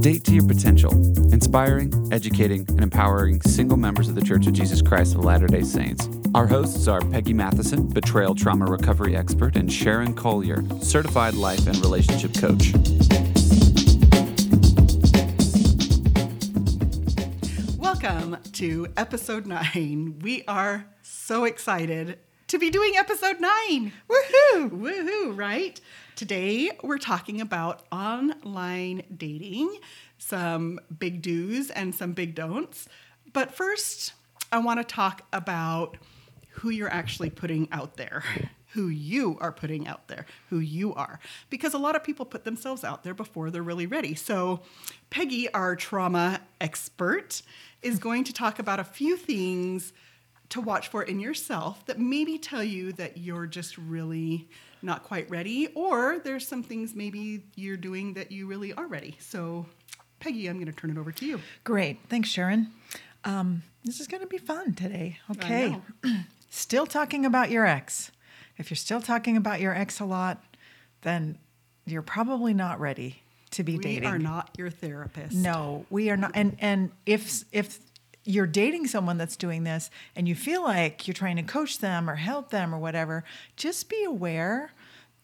Date to Your Potential, inspiring, educating, and empowering single members of the Church of Jesus Christ of Latter day Saints. Our hosts are Peggy Matheson, betrayal trauma recovery expert, and Sharon Collier, certified life and relationship coach. Welcome to episode nine. We are so excited to be doing episode nine. Woohoo! Woohoo, right? Today we're talking about online dating, some big do's and some big don'ts. But first, I want to talk about who you're actually putting out there. Who you are putting out there, who you are. Because a lot of people put themselves out there before they're really ready. So, Peggy, our trauma expert, is going to talk about a few things to watch for in yourself that maybe tell you that you're just really not quite ready, or there's some things maybe you're doing that you really are ready. So, Peggy, I'm going to turn it over to you. Great. Thanks, Sharon. Um, this is going to be fun today. Okay. still talking about your ex. If you're still talking about your ex a lot, then you're probably not ready to be We dating. We are not your therapist. No, we are not. And and if if you're dating someone that's doing this and you feel like you're trying to coach them or help them or whatever, just be aware.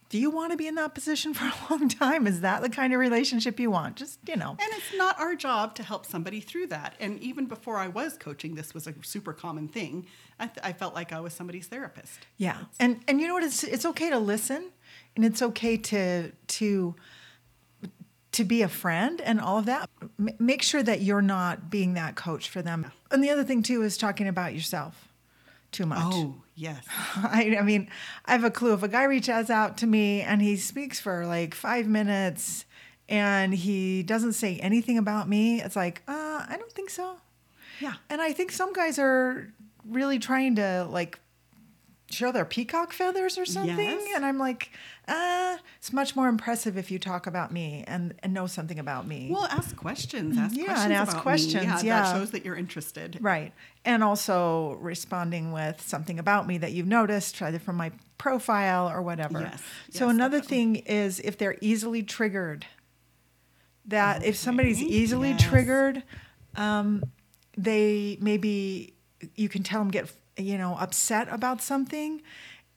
Do you want to be in that position for a long time? Is that the kind of relationship you want? Just, you know. And it's not our job to help somebody through that. And even before I was coaching, this was a super common thing. I, th- I felt like I was somebody's therapist. Yeah, and and you know what? It's it's okay to listen, and it's okay to to to be a friend and all of that. M- make sure that you're not being that coach for them. And the other thing too is talking about yourself too much. Oh, yes. I, I mean, I have a clue. If a guy reaches out to me and he speaks for like five minutes and he doesn't say anything about me, it's like, uh, I don't think so. Yeah. And I think some guys are really trying to like show their peacock feathers or something. Yes. And I'm like, uh, it's much more impressive if you talk about me and, and know something about me. Well, ask questions. Ask Yeah, questions and ask questions, Yeah, yeah. that shows that you're interested. Right. And also responding with something about me that you've noticed, either from my profile or whatever. Yes. So Yes, another definitely. thing is if they're easily triggered, that if somebody's easily yes. triggered, um, they maybe you can tell them get you know upset about something.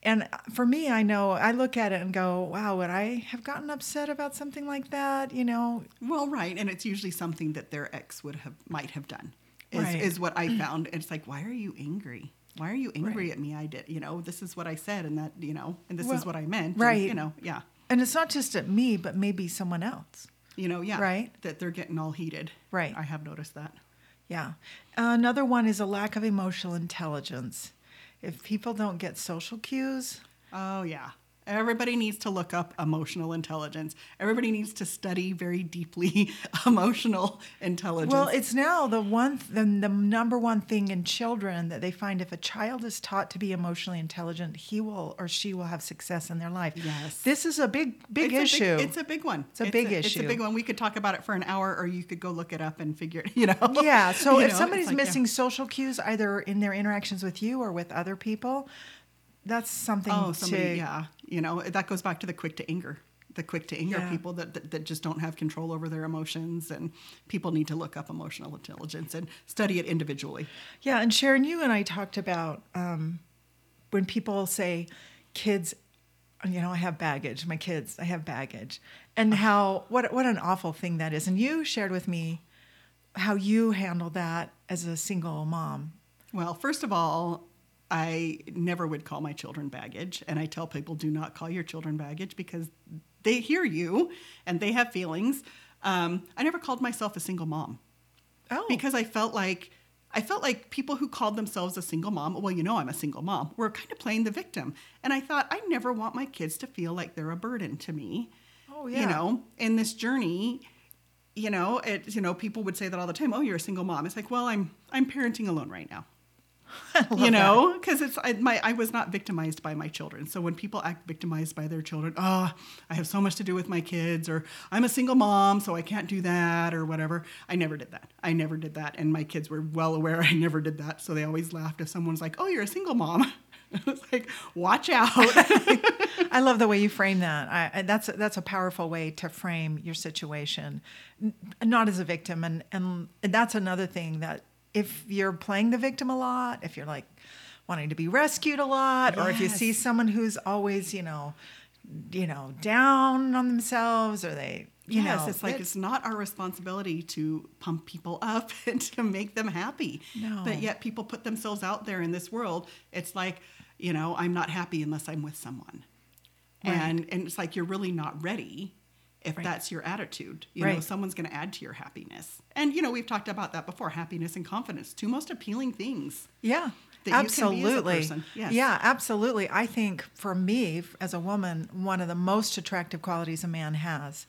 And for me, I know I look at it and go, "Wow, would I have gotten upset about something like that?" You know, Well, right, and it's usually something that their ex would have might have done. Is, Right. is what I mm. found. It's like, why are you angry? Why are you angry at me? I did, you know, this is what I said, and that, you know, and this is what I meant. and, right. you know, yeah, and it's not just at me, but maybe someone else. you know, yeah, Right. That they're getting all heated. Right. I have noticed that. Yeah. Another one is a lack of emotional intelligence. If people don't get social cues, Oh yeah. Everybody needs to look up emotional intelligence. Everybody needs to study very deeply emotional intelligence. well, it's now the one, the, the number one thing in children that they find if a child is taught to be emotionally intelligent, he will or she will have success in their life. Yes. This is a big, big it's issue. A big, it's a big one. It's a big It's issue. It's a big one. We could talk about it for an hour, or you could go look it up and figure it. You know. yeah. So if know, somebody's it's like, yeah. missing social cues, either in their interactions with you or with other people, that's something oh, somebody, to yeah, you know, that goes back to the quick to anger. The quick to anger Yeah. people that, that that just don't have control over their emotions, and people need to look up emotional intelligence and study it individually. Yeah, and Sharon, you and I talked about um, when people say, kids, you know, I have baggage. My kids, I have baggage, and how what what an awful thing that is. And you shared with me how you handle that as a single mom. Well, first of all, I never would call my children baggage. And I tell people do not call your children baggage because they hear you and they have feelings. Um, I never called myself a single mom Oh, because I felt like. I felt like people who called themselves a single mom, well, you know, I'm a single mom, were kind of playing the victim. And I thought, I never want my kids to feel like they're a burden to me. Oh, yeah. You know, in this journey, you know, it, you know, people would say that all the time. Oh, you're a single mom. It's like, well, I'm I'm parenting alone right now. you know, because it's I, my I was not victimized by my children. So when people act victimized by their children, oh, I have so much to do with my kids, or I'm a single mom, so I can't do that, or whatever. I never did that. I never did that, and my kids were well aware I never did that. So they always laughed if someone's like, "Oh, you're a single mom." I was like, "Watch out." I love the way you frame that. I, that's a, that's a powerful way to frame your situation, N- not as a victim, and and that's another thing that if you're playing the victim a lot, if you're like wanting to be rescued a lot, or if you see someone who's always you know, you know, down on themselves, or they you yes, know, it's like it- it's not our responsibility to pump people up and to make them happy. No. But yet people put themselves out there in this world. It's like, you know, I'm not happy unless I'm with someone. Right. And and it's like you're really not ready if Right. that's your attitude. You know, someone's going to add to your happiness. And you know, we've talked about that before, happiness and confidence, two most appealing things. Yeah. that you can be as a absolutely. Yes. Yeah, absolutely. I think for me, as a woman, one of the most attractive qualities a man has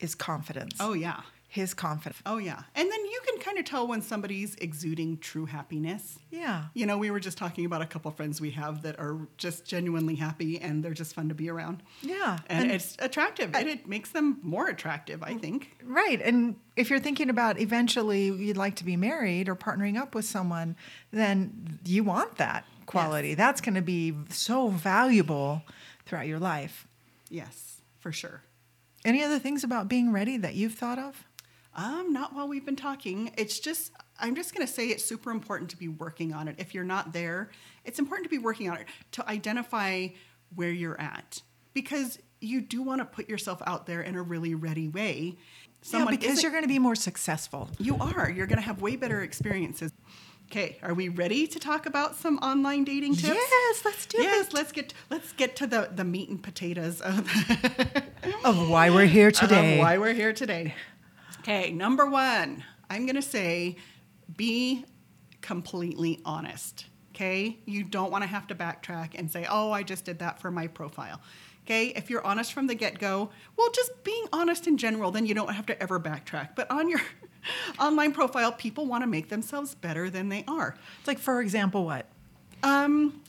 is confidence. Oh yeah. His confidence. Oh yeah. And then you can kind of tell when somebody's exuding true happiness. Yeah. You know, we were just talking about a couple friends we have that are just genuinely happy and they're just fun to be around. Yeah. And, it's attractive. and it makes them more attractive, I think. Right. And if you're thinking about eventually you'd like to be married or partnering up with someone, then you want that quality. Yes. That's going to be so valuable throughout your life. Yes, for sure. Any other things about being ready that you've thought of? Um, not while we've been talking. It's just I'm just gonna say it's super important to be working on it. If you're not there, it's important to be working on it to identify where you're at. Because you do want to put yourself out there in a really ready way. yeah, because you're going to be more successful. You are. You're going to have way better experiences. Okay, are we ready to talk about some online dating tips? Yes, let's do yes, it. let's get let's get to the the meat and potatoes of, Of why we're here of today. why we're here today. Okay, number one, I'm going to say be completely honest. Okay, you don't want to have to backtrack and say, "Oh, I just did that for my profile." Okay, if you're honest from the get go, well, just being honest in general, then you don't have to ever backtrack. But on your online profile, people want to make themselves better than they are. It's like, for example, what? Um,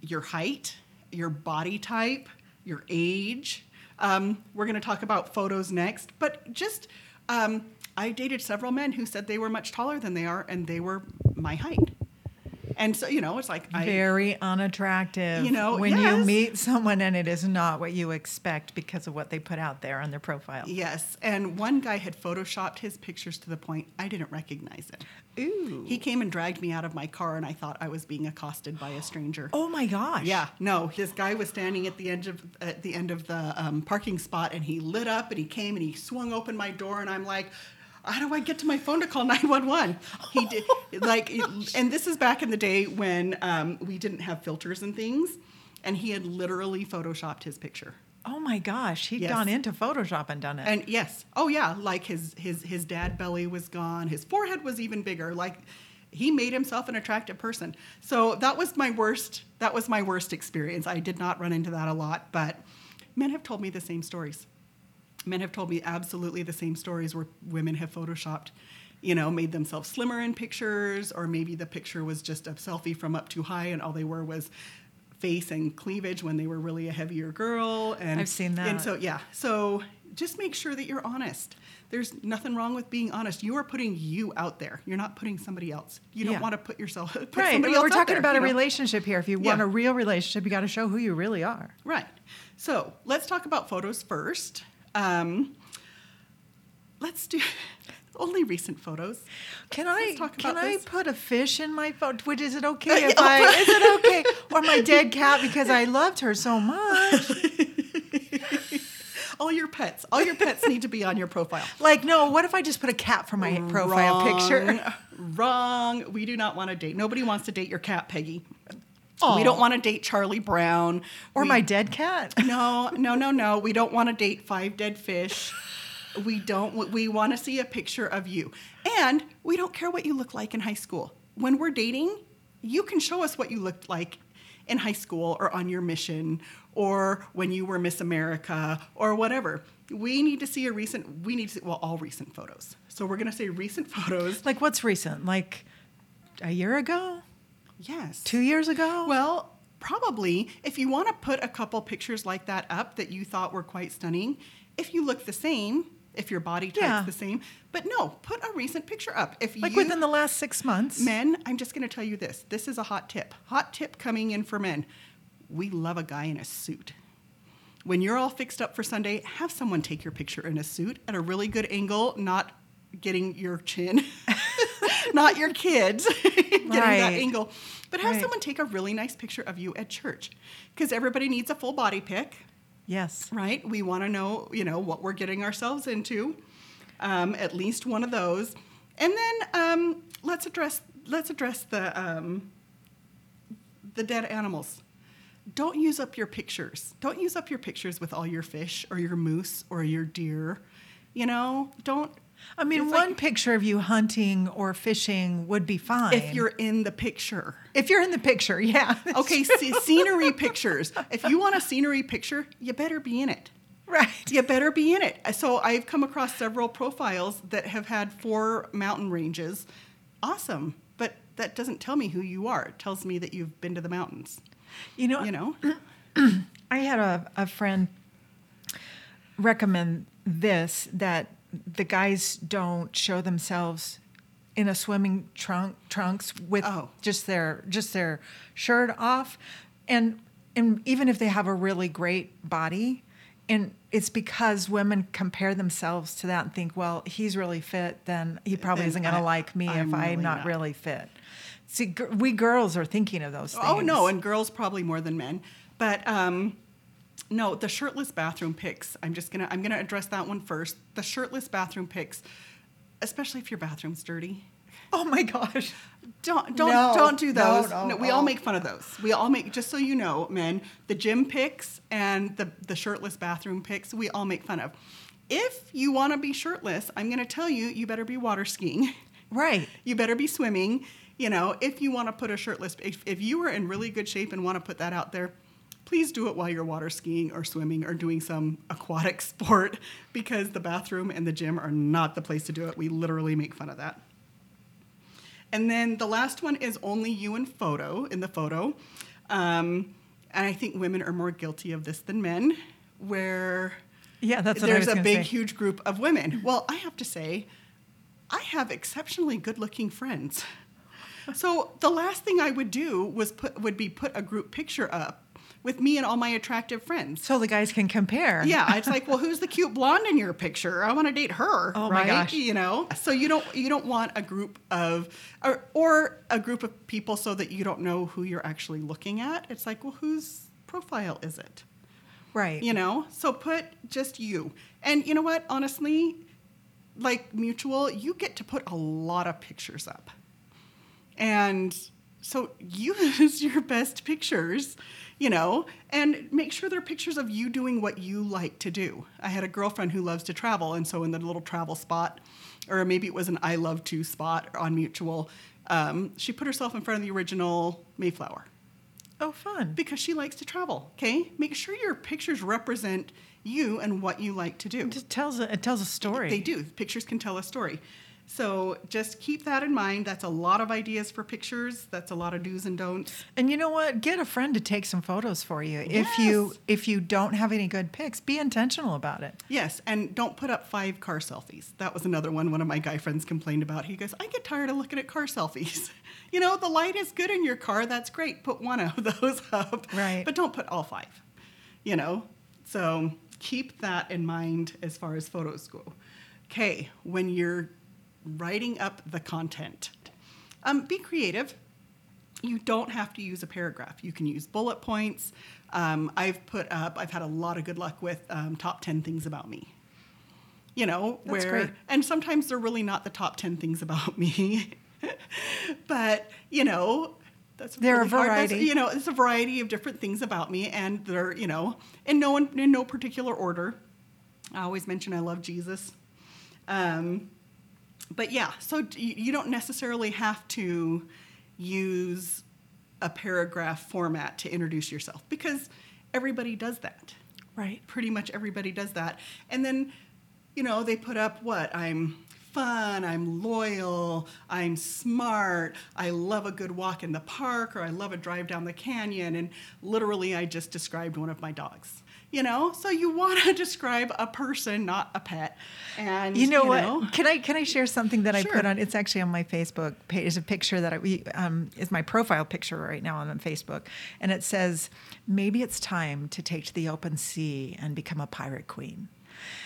your height, your body type, your age. Um, we're going to talk about photos next, but just um, I dated several men who said they were much taller than they are, and they were my height. And so you know, it's like I Very unattractive. You know, when you meet someone and it is not what you expect because of what they put out there on their profile. yes, and one guy had photoshopped his pictures to the point I didn't recognize it. Ooh. He came and dragged me out of my car, and I thought I was being accosted by a stranger. oh my gosh. Yeah, no. This guy was standing at the end of at the end of the um, parking spot, and he lit up, and he came and he swung open my door, and I'm like, how do I get to my phone to call 911? He did like, and this is back in the day when um, we didn't have filters and things, and he had literally photoshopped his picture. Oh my gosh. He'd Yes. gone into Photoshop and done it. And yes, oh yeah, like his his his dad belly was gone. His forehead was even bigger. Like he made himself an attractive person. So that was my worst. That was my worst experience. I did not run into that a lot, but men have told me the same stories. Men have told me absolutely the same stories where women have photoshopped, you know, made themselves slimmer in pictures, or maybe the picture was just a selfie from up too high and all they were was face and cleavage when they were really a heavier girl. And I've seen that. And so yeah, so just make sure that you're honest. There's nothing wrong with being honest. You are putting you out there. You're not putting somebody else. You don't Yeah. want to put yourself. Put right. somebody We're out talking there, about a know? relationship here. If you Yeah. want a real relationship, you got to show who you really are. Right. So let's talk about photos first. Um, let's do only recent photos. Can I Let's talk can I this. put a fish in my photo? Which is it okay if I is it okay or my dead cat because I loved her so much? All your pets. All your pets need to be on your profile. Like no, what if I just put a cat for my profile picture? Wrong. Wrong. We do not want to date. Nobody wants to date your cat, Peggy. Aw. We don't want to date Charlie Brown Or We- my dead cat? No, no, no, no. We don't want to date five dead fish. We don't. We want to see a picture of you, and we don't care what you look like in high school. When we're dating, you can show us what you looked like in high school or on your mission or when you were Miss America or whatever. We need to see a recent. We need to see, well all recent photos. So we're gonna say recent photos. Like what's recent? Like a year ago? Yes. Two years ago? Well, probably if you want to put a couple pictures like that up that you thought were quite stunning, if you look the same, if your body type's Yeah. the same, but no, put a recent picture up. If like you within the last six months. men, I'm just going to tell you this. This is a hot tip. Hot tip coming in for men. we love a guy in a suit. When you're all fixed up for Sunday, have someone take your picture in a suit at a really good angle, not getting your chin, not your kids getting that angle, but have Right. someone take a really nice picture of you at church because everybody needs a full body pic Yes. right? We want to know, you know, what we're getting ourselves into. Um, at least one of those, and then um, let's address let's address the um, the dead animals. Don't use up your pictures. Don't use up your pictures with all your fish or your moose or your deer. You know, don't. I mean, It's one like- picture of you hunting or fishing would be fine. If you're in the picture. if you're in the picture, yeah. Okay, see, scenery pictures. If you want a scenery picture, you better be in it. right. You better be in it. So I've come across several profiles that have had four mountain ranges. Awesome. But that doesn't tell me who you are. It tells me that you've been to the mountains. You know, You know? I had a, a friend recommend this that the guys don't show themselves in a swimming trunk trunks with Oh. just their just their shirt off and and even if they have a really great body and it's because women compare themselves to that and think well he's really fit then he probably Then isn't going to like me I'm if i'm really not, not. really fit see we girls are thinking of those things Oh, no. And girls probably more than men. But um, no, the shirtless bathroom pics. I'm just to, I'm to address that one first. The shirtless bathroom pics, especially if your bathroom's dirty. oh my gosh Don't don't No, don't do no, those. no, we all make fun of those. We all make just so you know, men, the gym pics and the the shirtless bathroom pics, we all make fun of. If you want to be shirtless, I'm going to tell you you better be water skiing. right You better be swimming. You know, if you want to put a shirtless if, if you are in really good shape and want to put that out there, please do it while you're water skiing or swimming or doing some aquatic sport because the bathroom and the gym are not the place to do it. We literally make fun of that. And then the last one is only you in photo, in the photo. Um, and I think women are more guilty of this than men, where Yeah, that's there's a big, say. huge group of women. Well, I have to say, I have exceptionally good-looking friends. So the last thing I would do was put would be put a group picture up with me and all my attractive friends. So the guys can compare. Yeah, it's like, well, who's the cute blonde in your picture? I want to date her. Oh my gosh. You know, so you don't you don't want a group of or or a group of people so that you don't know who you're actually looking at. It's like, well, whose profile is it? Right. You know, so put just you. And you know what? Honestly, like mutual, you get to put a lot of pictures up. And so use your best pictures, you know, and make sure they're pictures of you doing what you like to do. I had a girlfriend who loves to travel, and so in the little travel spot, or maybe it was an I love to spot on Mutual, um, she put herself in front of the original Mayflower oh, fun. because she likes to travel. Okay, make sure your pictures represent you and what you like to do. It tells a, it tells a story. They do. Pictures can tell a story. So just keep that in mind. That's a lot of ideas for pictures. That's a lot of do's and don'ts. And you know what? Get a friend to take some photos for you. If you if you don't have any good pics, be intentional about it. Yes, and don't put up five car selfies. That was another one one of my guy friends complained about. He goes, I get tired of looking at car selfies. You know, the light is good in your car. That's great. Put one of those up. Right. But don't put all five. You know? So keep that in mind as far as photos go. Okay, when you're writing up the content, um, be creative. You don't have to use a paragraph. You can use bullet points. Um, I've put up, I've had a lot of good luck with um, top 10 things about me. You know, That's where, great. and sometimes they're really not the top 10 things about me. but, you know, that's They're a really. That's- variety. you know, it's a variety of different things about me, and they're, you know, in no, one, in no particular order. I always mention I love Jesus. Um, but yeah, so you don't necessarily have to use a paragraph format to introduce yourself because everybody does that. Right. Pretty much everybody does that. And then, you know, they put up what? I'm fun, I'm loyal, I'm smart, I love a good walk in the park, or I love a drive down the canyon. And literally, I just described one of my dogs. You know, so you want to describe a person, not a pet. And You know what? Can I can I share something that I put on? It's actually on my Facebook page. It's a picture that I we um, is my profile picture right now on Facebook, and it says, "Maybe it's time to take to the open sea and become a pirate queen."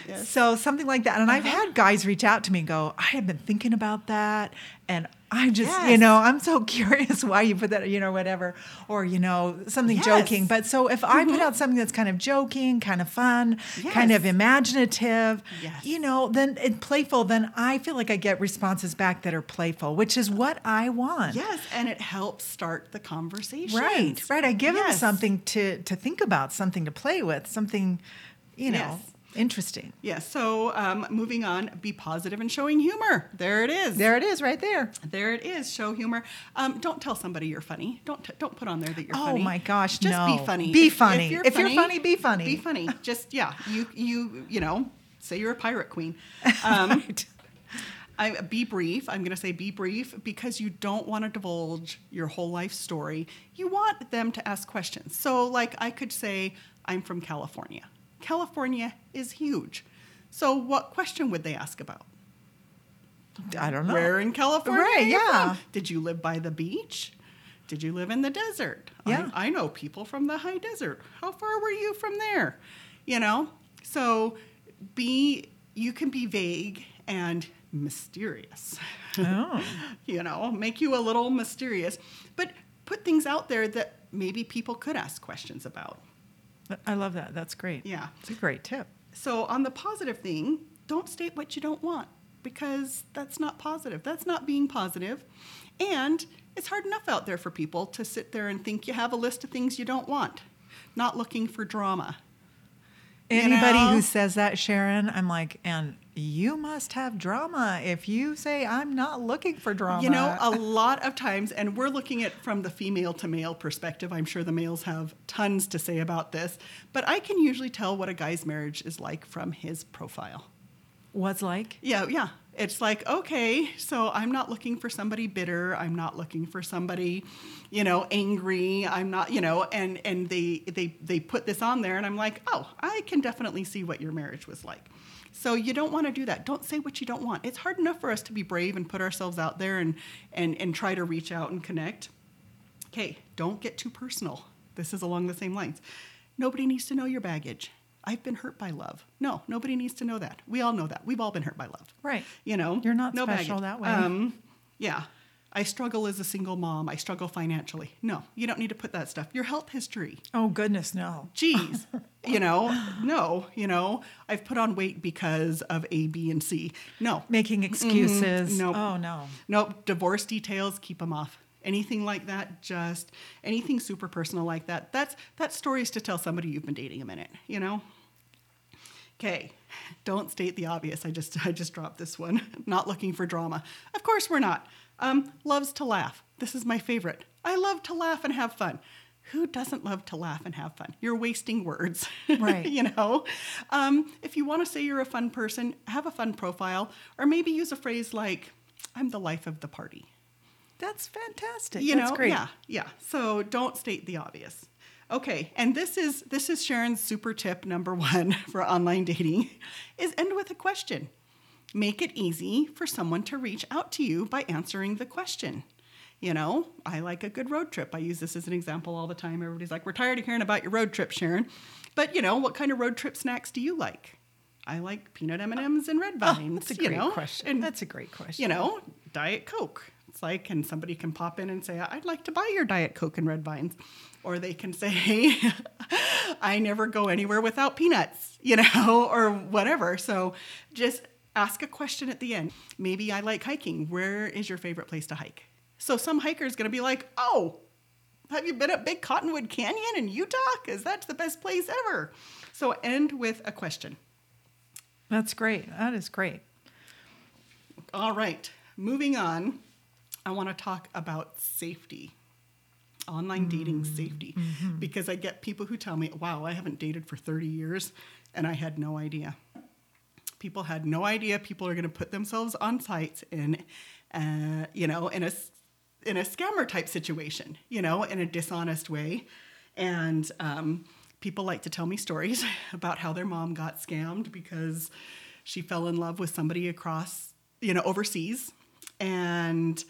Yes. Uh-huh. So something like that. And I've had guys reach out to me and go, I have been thinking about that. And I just, you know, I'm so curious why you put that, you know, whatever. Or, you know, something Yes. Mm-hmm. joking. But so if I put out something that's kind of joking, kind of fun, kind of imaginative, Yes. you know, then and playful, then I feel like I get responses back that are playful, which is what I want. Yes, and it helps start the conversation. Right, right. I give them something to to think about, something to play with, something, you know, Yes. Interesting. Yes. So um, moving on, be positive and showing humor. There it is. There it is, right there. There it is. Show humor. Um, don't tell somebody you're funny. Don't t- don't put on there that you're Oh funny. Oh my gosh, Just no. be funny. Be funny. If you're funny, be funny. Be funny. Just yeah. You you you know. Say you're a pirate queen. Um, Right. I, be brief. I'm going to say be brief because you don't want to divulge your whole life story. You want them to ask questions. So, like, I could say, I'm from California. California is huge. So, what question would they ask about? I don't know. Where in California? Right, yeah. from? Did you live by the beach? Did you live in the desert? Yeah. I, I know people from the high desert. How far were you from there? You know? So be you can be vague and mysterious. Oh. you know, make you a little mysterious, but put things out there that maybe people could ask questions about. I love that. That's great. Yeah. It's a great tip. So, on the positive thing, don't state what you don't want because that's not positive. That's not being positive. And it's hard enough out there for people to sit there and think you have a list of things you don't want, not looking for drama. You Anybody know? who says that, Sharon, I'm like, and you must have drama if you say I'm not looking for drama. You know, a lot of times, and we're looking at from the female to male perspective. I'm sure the males have tons to say about this, but I can usually tell what a guy's marriage is like from his profile. what's like? Yeah, yeah. It's like, okay, so I'm not looking for somebody bitter. I'm not looking for somebody, you know, angry. I'm not, you know, and and they they they put this on there and I'm like, "Oh, I can definitely see what your marriage was like." So you don't want to do that. Don't say what you don't want. It's hard enough for us to be brave and put ourselves out there and and and try to reach out and connect. Okay, don't get too personal. This is along the same lines. Nobody needs to know your baggage. I've been hurt by love. No, nobody needs to know that. We all know that. We've all been hurt by love. Right. You know, You're not no special baggage. that way. Um, yeah. I struggle as a single mom. I struggle financially. No, you don't need to put that stuff. Your health history. Oh, goodness, no. Geez, you know, no, you know, I've put on weight because of A, B, and C. No, Making excuses. Nope. Oh, no. Nope. Divorce details, keep them off. Anything like that, just anything super personal like that. That's that story is to tell somebody you've been dating a minute. You know. Okay, don't state the obvious. I just I just dropped this one. Not looking for drama. Of course we're not. Um, loves to laugh. This is my favorite. I love to laugh and have fun. Who doesn't love to laugh and have fun? You're wasting words. Right. you know? Um, if you want to say you're a fun person, have a fun profile, or maybe use a phrase like, I'm the life of the party. That's fantastic. You That's know? great. Yeah, yeah. So don't state the obvious. Okay, and this is this is Sharon's super tip number one for online dating is end with a question. Make it easy for someone to reach out to you by answering the question. You know, I like a good road trip. I use this as an example all the time. Everybody's like, "We're tired of hearing about your road trip, Sharon." But you know, what kind of road trip snacks do you like? I like peanut M and M's and red Oh, vines. that's a you great know? question. And That's a great question. you know, Diet Coke. It's like, and somebody can pop in and say, I'd like to buy your Diet Coke and red vines. Or they can say, I never go anywhere without peanuts, you know, or whatever. So just ask a question at the end. Maybe I like hiking. Where is your favorite place to hike? So some hiker is going to be like, oh, have you been at Big Cottonwood Canyon in Utah? Because that's the best place ever. So end with a question. That's great. That is great. All right, moving on. I want to talk about safety, online dating safety, because I get people who tell me, wow, I haven't dated for 30 years and I had no idea. People had no idea people are going to put themselves on sites in, uh, you know, in a, in a scammer type situation, you know, in a dishonest way. And um, people like to tell me stories about how their mom got scammed because she fell in love with somebody across, you know, overseas, and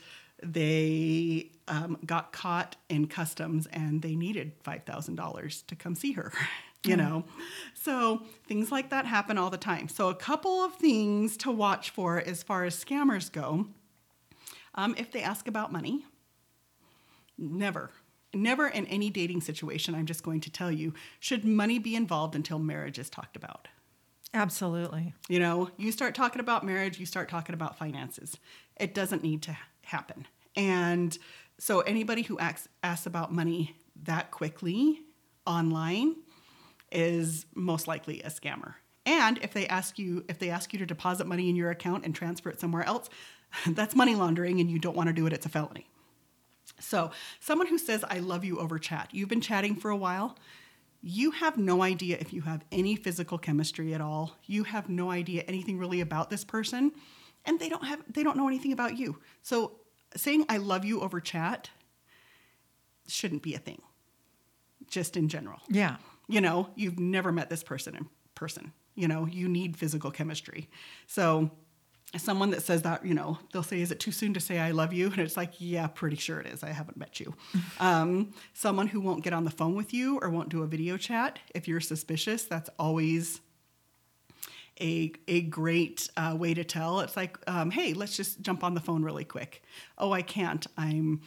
they um, got caught in customs and they needed $5,000 to come see her, you know? So things like that happen all the time. So, a couple of things to watch for as far as scammers go. Um, if they ask about money, never, never in any dating situation, I'm just going to tell you, should money be involved until marriage is talked about. Absolutely. You know, you start talking about marriage, you start talking about finances. It doesn't need to happen. And so anybody who asks, asks about money that quickly online is most likely a scammer. And if they ask you if they ask you to deposit money in your account and transfer it somewhere else, that's money laundering and you don't want to do it, it's a felony. So, someone who says I love you over chat. You've been chatting for a while. You have no idea if you have any physical chemistry at all. You have no idea anything really about this person, and they don't have they don't know anything about you. So, saying I love you over chat shouldn't be a thing. Just in general. Yeah. You know, you've never met this person in person. You know, you need physical chemistry. So, someone that says that, you know, they'll say, Is it too soon to say I love you? And it's like, Yeah, pretty sure it is. I haven't met you. um, someone who won't get on the phone with you or won't do a video chat, if you're suspicious, that's always a, a great uh, way to tell. It's like, um, hey, let's just jump on the phone really quick. Oh, I can't. I'm,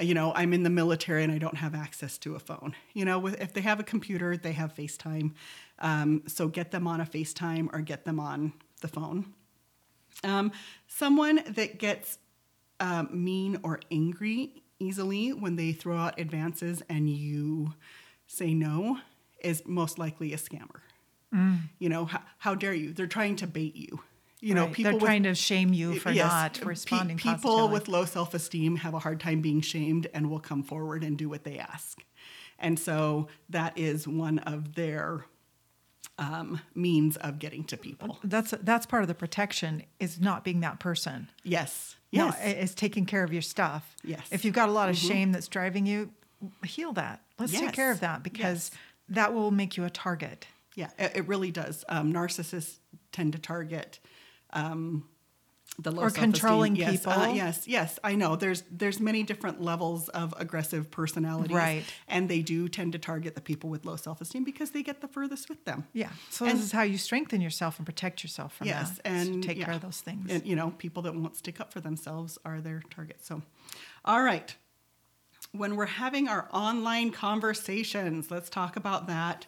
you know, I'm in the military and I don't have access to a phone. You know, with, if they have a computer, they have FaceTime. Um, so get them on a FaceTime or get them on the phone. Um, someone that gets um, mean or angry easily when they throw out advances and you say no is most likely a scammer. You know, how, how dare you? They're trying to bait you. You know, people They're with- trying to shame you for Yes, not pe- responding people positively. with low self-esteem have a hard time being shamed and will come forward and do what they ask and so that is one of their um, means of getting to people that's that's part of the protection is not being that person. yes No, yes i- is taking care of your stuff. Yes. Mm-hmm. If you've got a lot of shame that's driving you, heal that. Let's take care of that because Yes. that will make you a target. Yeah it, it really does um, narcissists tend to target um, the low Or controlling yes, uh, people. yes, yes, I know. There's there's many different levels of aggressive personalities, Right. And they do tend to target the people with low self-esteem because they get the furthest with them. Yeah. So And- this is how you strengthen yourself and protect yourself from yes, that. and take yeah. care of those things. And you know, people that won't stick up for themselves are their target. So, all right. When we're having our online conversations, let's talk about that.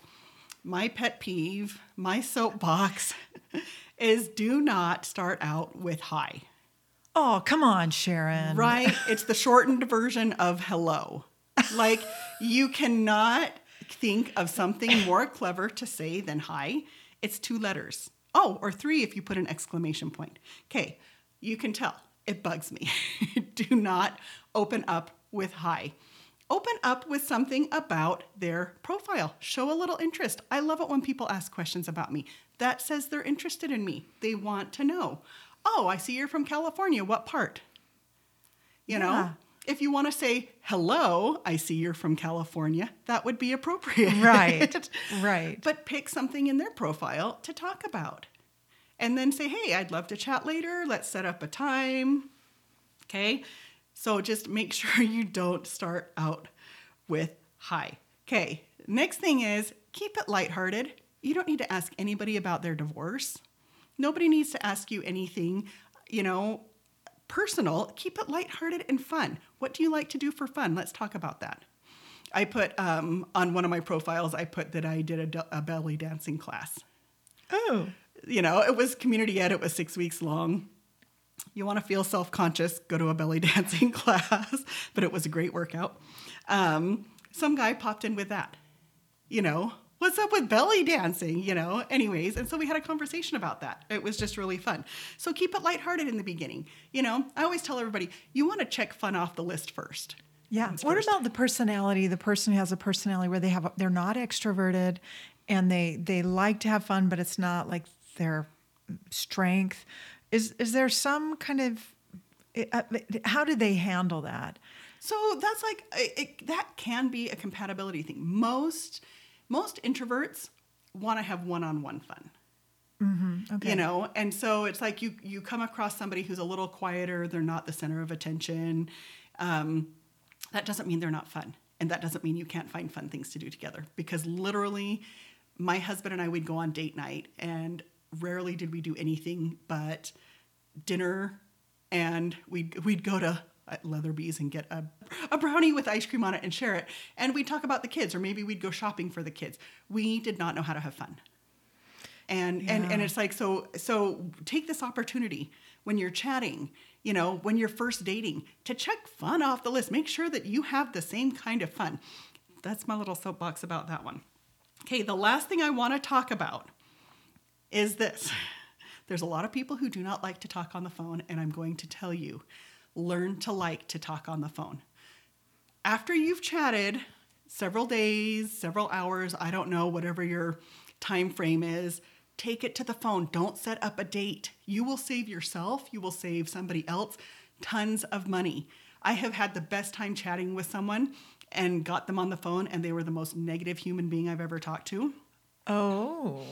My pet peeve, my soapbox, is do not start out with hi. oh, come on, Sharon. Right? it's the shortened version of hello. Like you cannot think of something more clever to say than hi. It's two letters. Oh, or three if you put an exclamation point. Okay, you can tell. It bugs me. Do not open up with hi. Open up with something about their profile. Show a little interest. I love it when people ask questions about me. That says they're interested in me. They want to know. Oh, I see you're from California. What part? You Yeah. know, if you want to say, hello, I see you're from California, that would be appropriate. Right. Right. But pick something in their profile to talk about. And then say, hey, I'd love to chat later. Let's set up a time. Okay. So just make sure you don't start out with hi. Okay. Next thing is keep it lighthearted. You don't need to ask anybody about their divorce. Nobody needs to ask you anything, you know, personal. Keep it lighthearted and fun. What do you like to do for fun? Let's talk about that. I put um, on one of my profiles, I put that I did a belly dancing class. Oh. You know, it was community ed, it was six weeks long. You want to feel self conscious, go to a belly dancing class, but it was a great workout. Um, some guy popped in with that. You know, what's up with belly dancing? You know, anyways. And so we had a conversation about that. It was just really fun. So keep it lighthearted in the beginning. You know, I always tell everybody, you want to check fun off the list first. Yeah. What first. about the personality? The person who has a personality where they have a, they're not extroverted, and they they like to have fun, but it's not like their strength. Is is there some kind of uh, how do they handle that? So that's like it, it- that can be a compatibility thing. Most most introverts want to have one-on-one fun. Okay. You know, and so it's like you you come across somebody who's a little quieter. They're not the center of attention. Um, that doesn't mean they're not fun, and that doesn't mean you can't find fun things to do together. Because literally, my husband and I would go on date night, and rarely did we do anything but dinner, and we'd we'd go to uh, Leatherby's and get a, a brownie with ice cream on it and share it, and we'd talk about the kids, or maybe we'd go shopping for the kids. We did not know how to have fun. And and and it's like so so take this opportunity when you're chatting you know when you're first dating to check fun off the list. Make sure that you have the same kind of fun. That's my little soapbox about that one. Okay the last thing i want to talk about is this there's a lot of people who do not like to talk on the phone and i'm going to tell you learn to like to talk on the phone after you've chatted several days, several hours, I don't know, whatever your time frame is, take it to the phone. Don't set up a date. You will save yourself, you will save somebody else tons of money. I have had the best time chatting with someone and got them on the phone and they were the most negative human being I've ever talked to. Oh.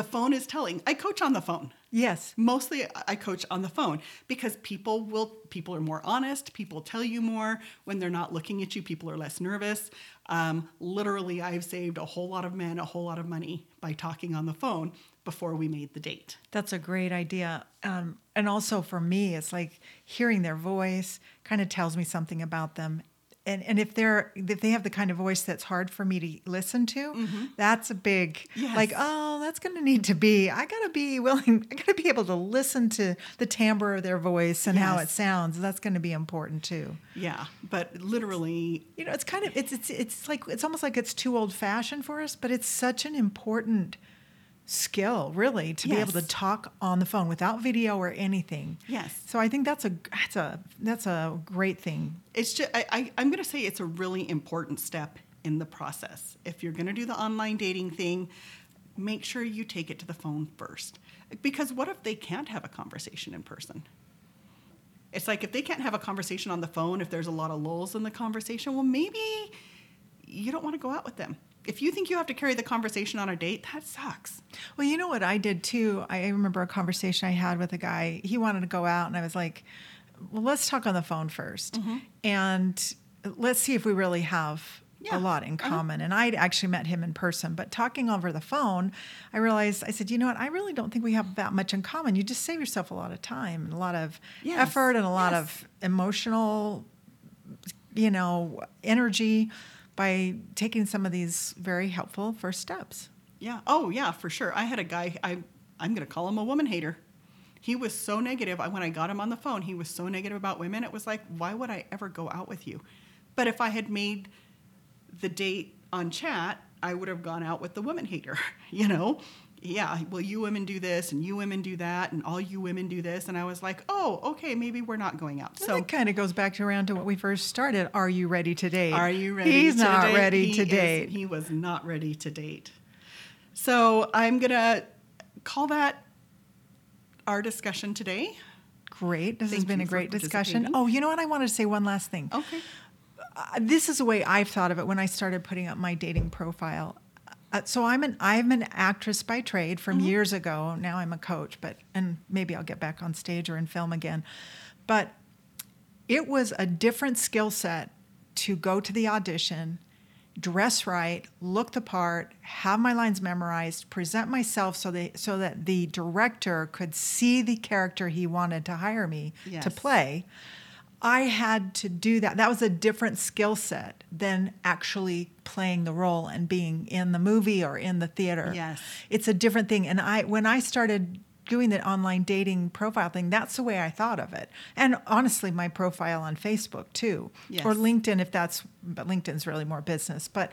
The phone is telling. I coach on the phone Yes. mostly i coach on the phone because people will people are more honest people tell you more when they're not looking at you people are less nervous um, literally i've saved a whole lot of men a whole lot of money by talking on the phone before we made the date That's a great idea. Um, and also for me, it's like hearing their voice kind of tells me something about them. And, and if they're if they have the kind of voice that's hard for me to listen to, mm-hmm. that's a big Yes. like oh that's going to need to be I got to be willing I got to be able to listen to the timbre of their voice and how it sounds. That's going to be important too. yeah but literally You know, it's kind of it's it's it's like it's almost like it's too old fashioned for us, but it's such an important skill, really, to be able to talk on the phone without video or anything. Yes. So I think that's a that's a that's a great thing. it's just I, I, i'm going to say it's a really important step in the process if you're going to do the online dating thing make sure you take it to the phone first because what if they can't have a conversation in person it's like if they can't have a conversation on the phone if there's a lot of lulls in the conversation well maybe you don't want to go out with them if you think you have to carry the conversation on a date that sucks Well, you know what I did too? I remember a conversation I had with a guy. He wanted to go out, and I was like, well, let's talk on the phone 1st Mm-hmm. And let's see if we really have Yeah. a lot in Uh-huh. common. And I'd actually met him in person, but talking over the phone, I realized, I said, you know what? I really don't think we have that much in common. You just save yourself a lot of time and a lot of Yes. effort and a lot Yes. of emotional, you know, energy by taking some of these very helpful first steps. Yeah. Oh, yeah, for sure. I had a guy. I I'm going to call him a woman hater. He was so negative. I, when I got him on the phone, he was so negative about women. It was like, why would I ever go out with you? But if I had made the date on chat, I would have gone out with the woman hater. You know. Yeah, well, you women do this, and you women do that, and all you women do this, and I was like, oh, okay, maybe we're not going out. So it kind of goes back to around to what we first started. Are you ready to date? Are you ready? He's to not date? ready He to is- date. he was not ready to date. So I'm gonna call that our discussion today. Great. This has been a great discussion. Oh, you know what? I wanted to say one last thing. Okay. Uh, this is the way I've thought of it when I started putting up my dating profile. Uh, so I'm an I'm an actress by trade from years ago. Now I'm a coach, but and maybe I'll get back on stage or in film again. But it was a different skill set to go to the audition, dress right, look the part, have my lines memorized, present myself so they so that the director could see the character he wanted to hire me to play. I had to do that. That was a different skill set than actually playing the role and being in the movie or in the theater. Yes. It's a different thing. And I when I started doing the online dating profile thing, that's the way I thought of it. And honestly, my profile on Facebook too. Yes. Or LinkedIn if that's but LinkedIn's really more business. But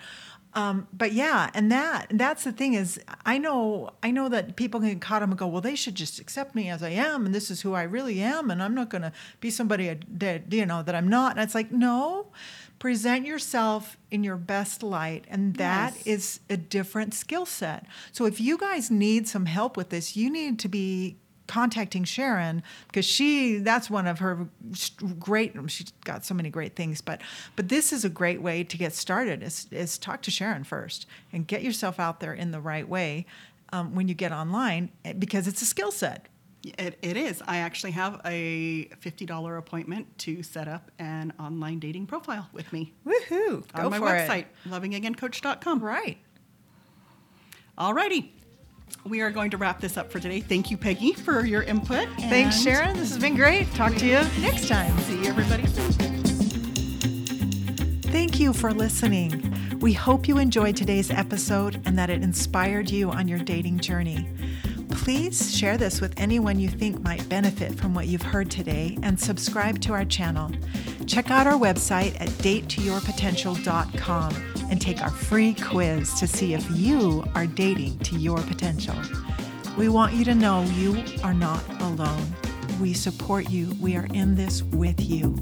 um, but yeah, and that that's the thing is I know I know that people can get caught up and go, well, they should just accept me as I am, and this is who I really am, and I'm not going to be somebody that you know that I'm not. And it's like, no, present yourself in your best light, and that Yes. is a different skill set. So if you guys need some help with this, you need to be contacting Sharon because she that's one of her great she's got so many great things but but this is a great way to get started is, is talk to Sharon first and get yourself out there in the right way um, when you get online eh, because it's a skill set it, it is. I actually have a $50 appointment to set up an online dating profile with me. Woohoo! On Go my for website, it. lovingagaincoach.com. Right. Alrighty. We are going to wrap this up for today. Thank you, Peggy, for your input. Thanks, Sharon. This has been great. Talk to you next time. See you, everybody soon. Thank you for listening. We hope you enjoyed today's episode and that it inspired you on your dating journey. Please share this with anyone you think might benefit from what you've heard today and subscribe to our channel. Check out our website at datetoyourpotential.com and take our free quiz to see if you are dating to your potential. We want you to know you are not alone. We support you. We are in this with you.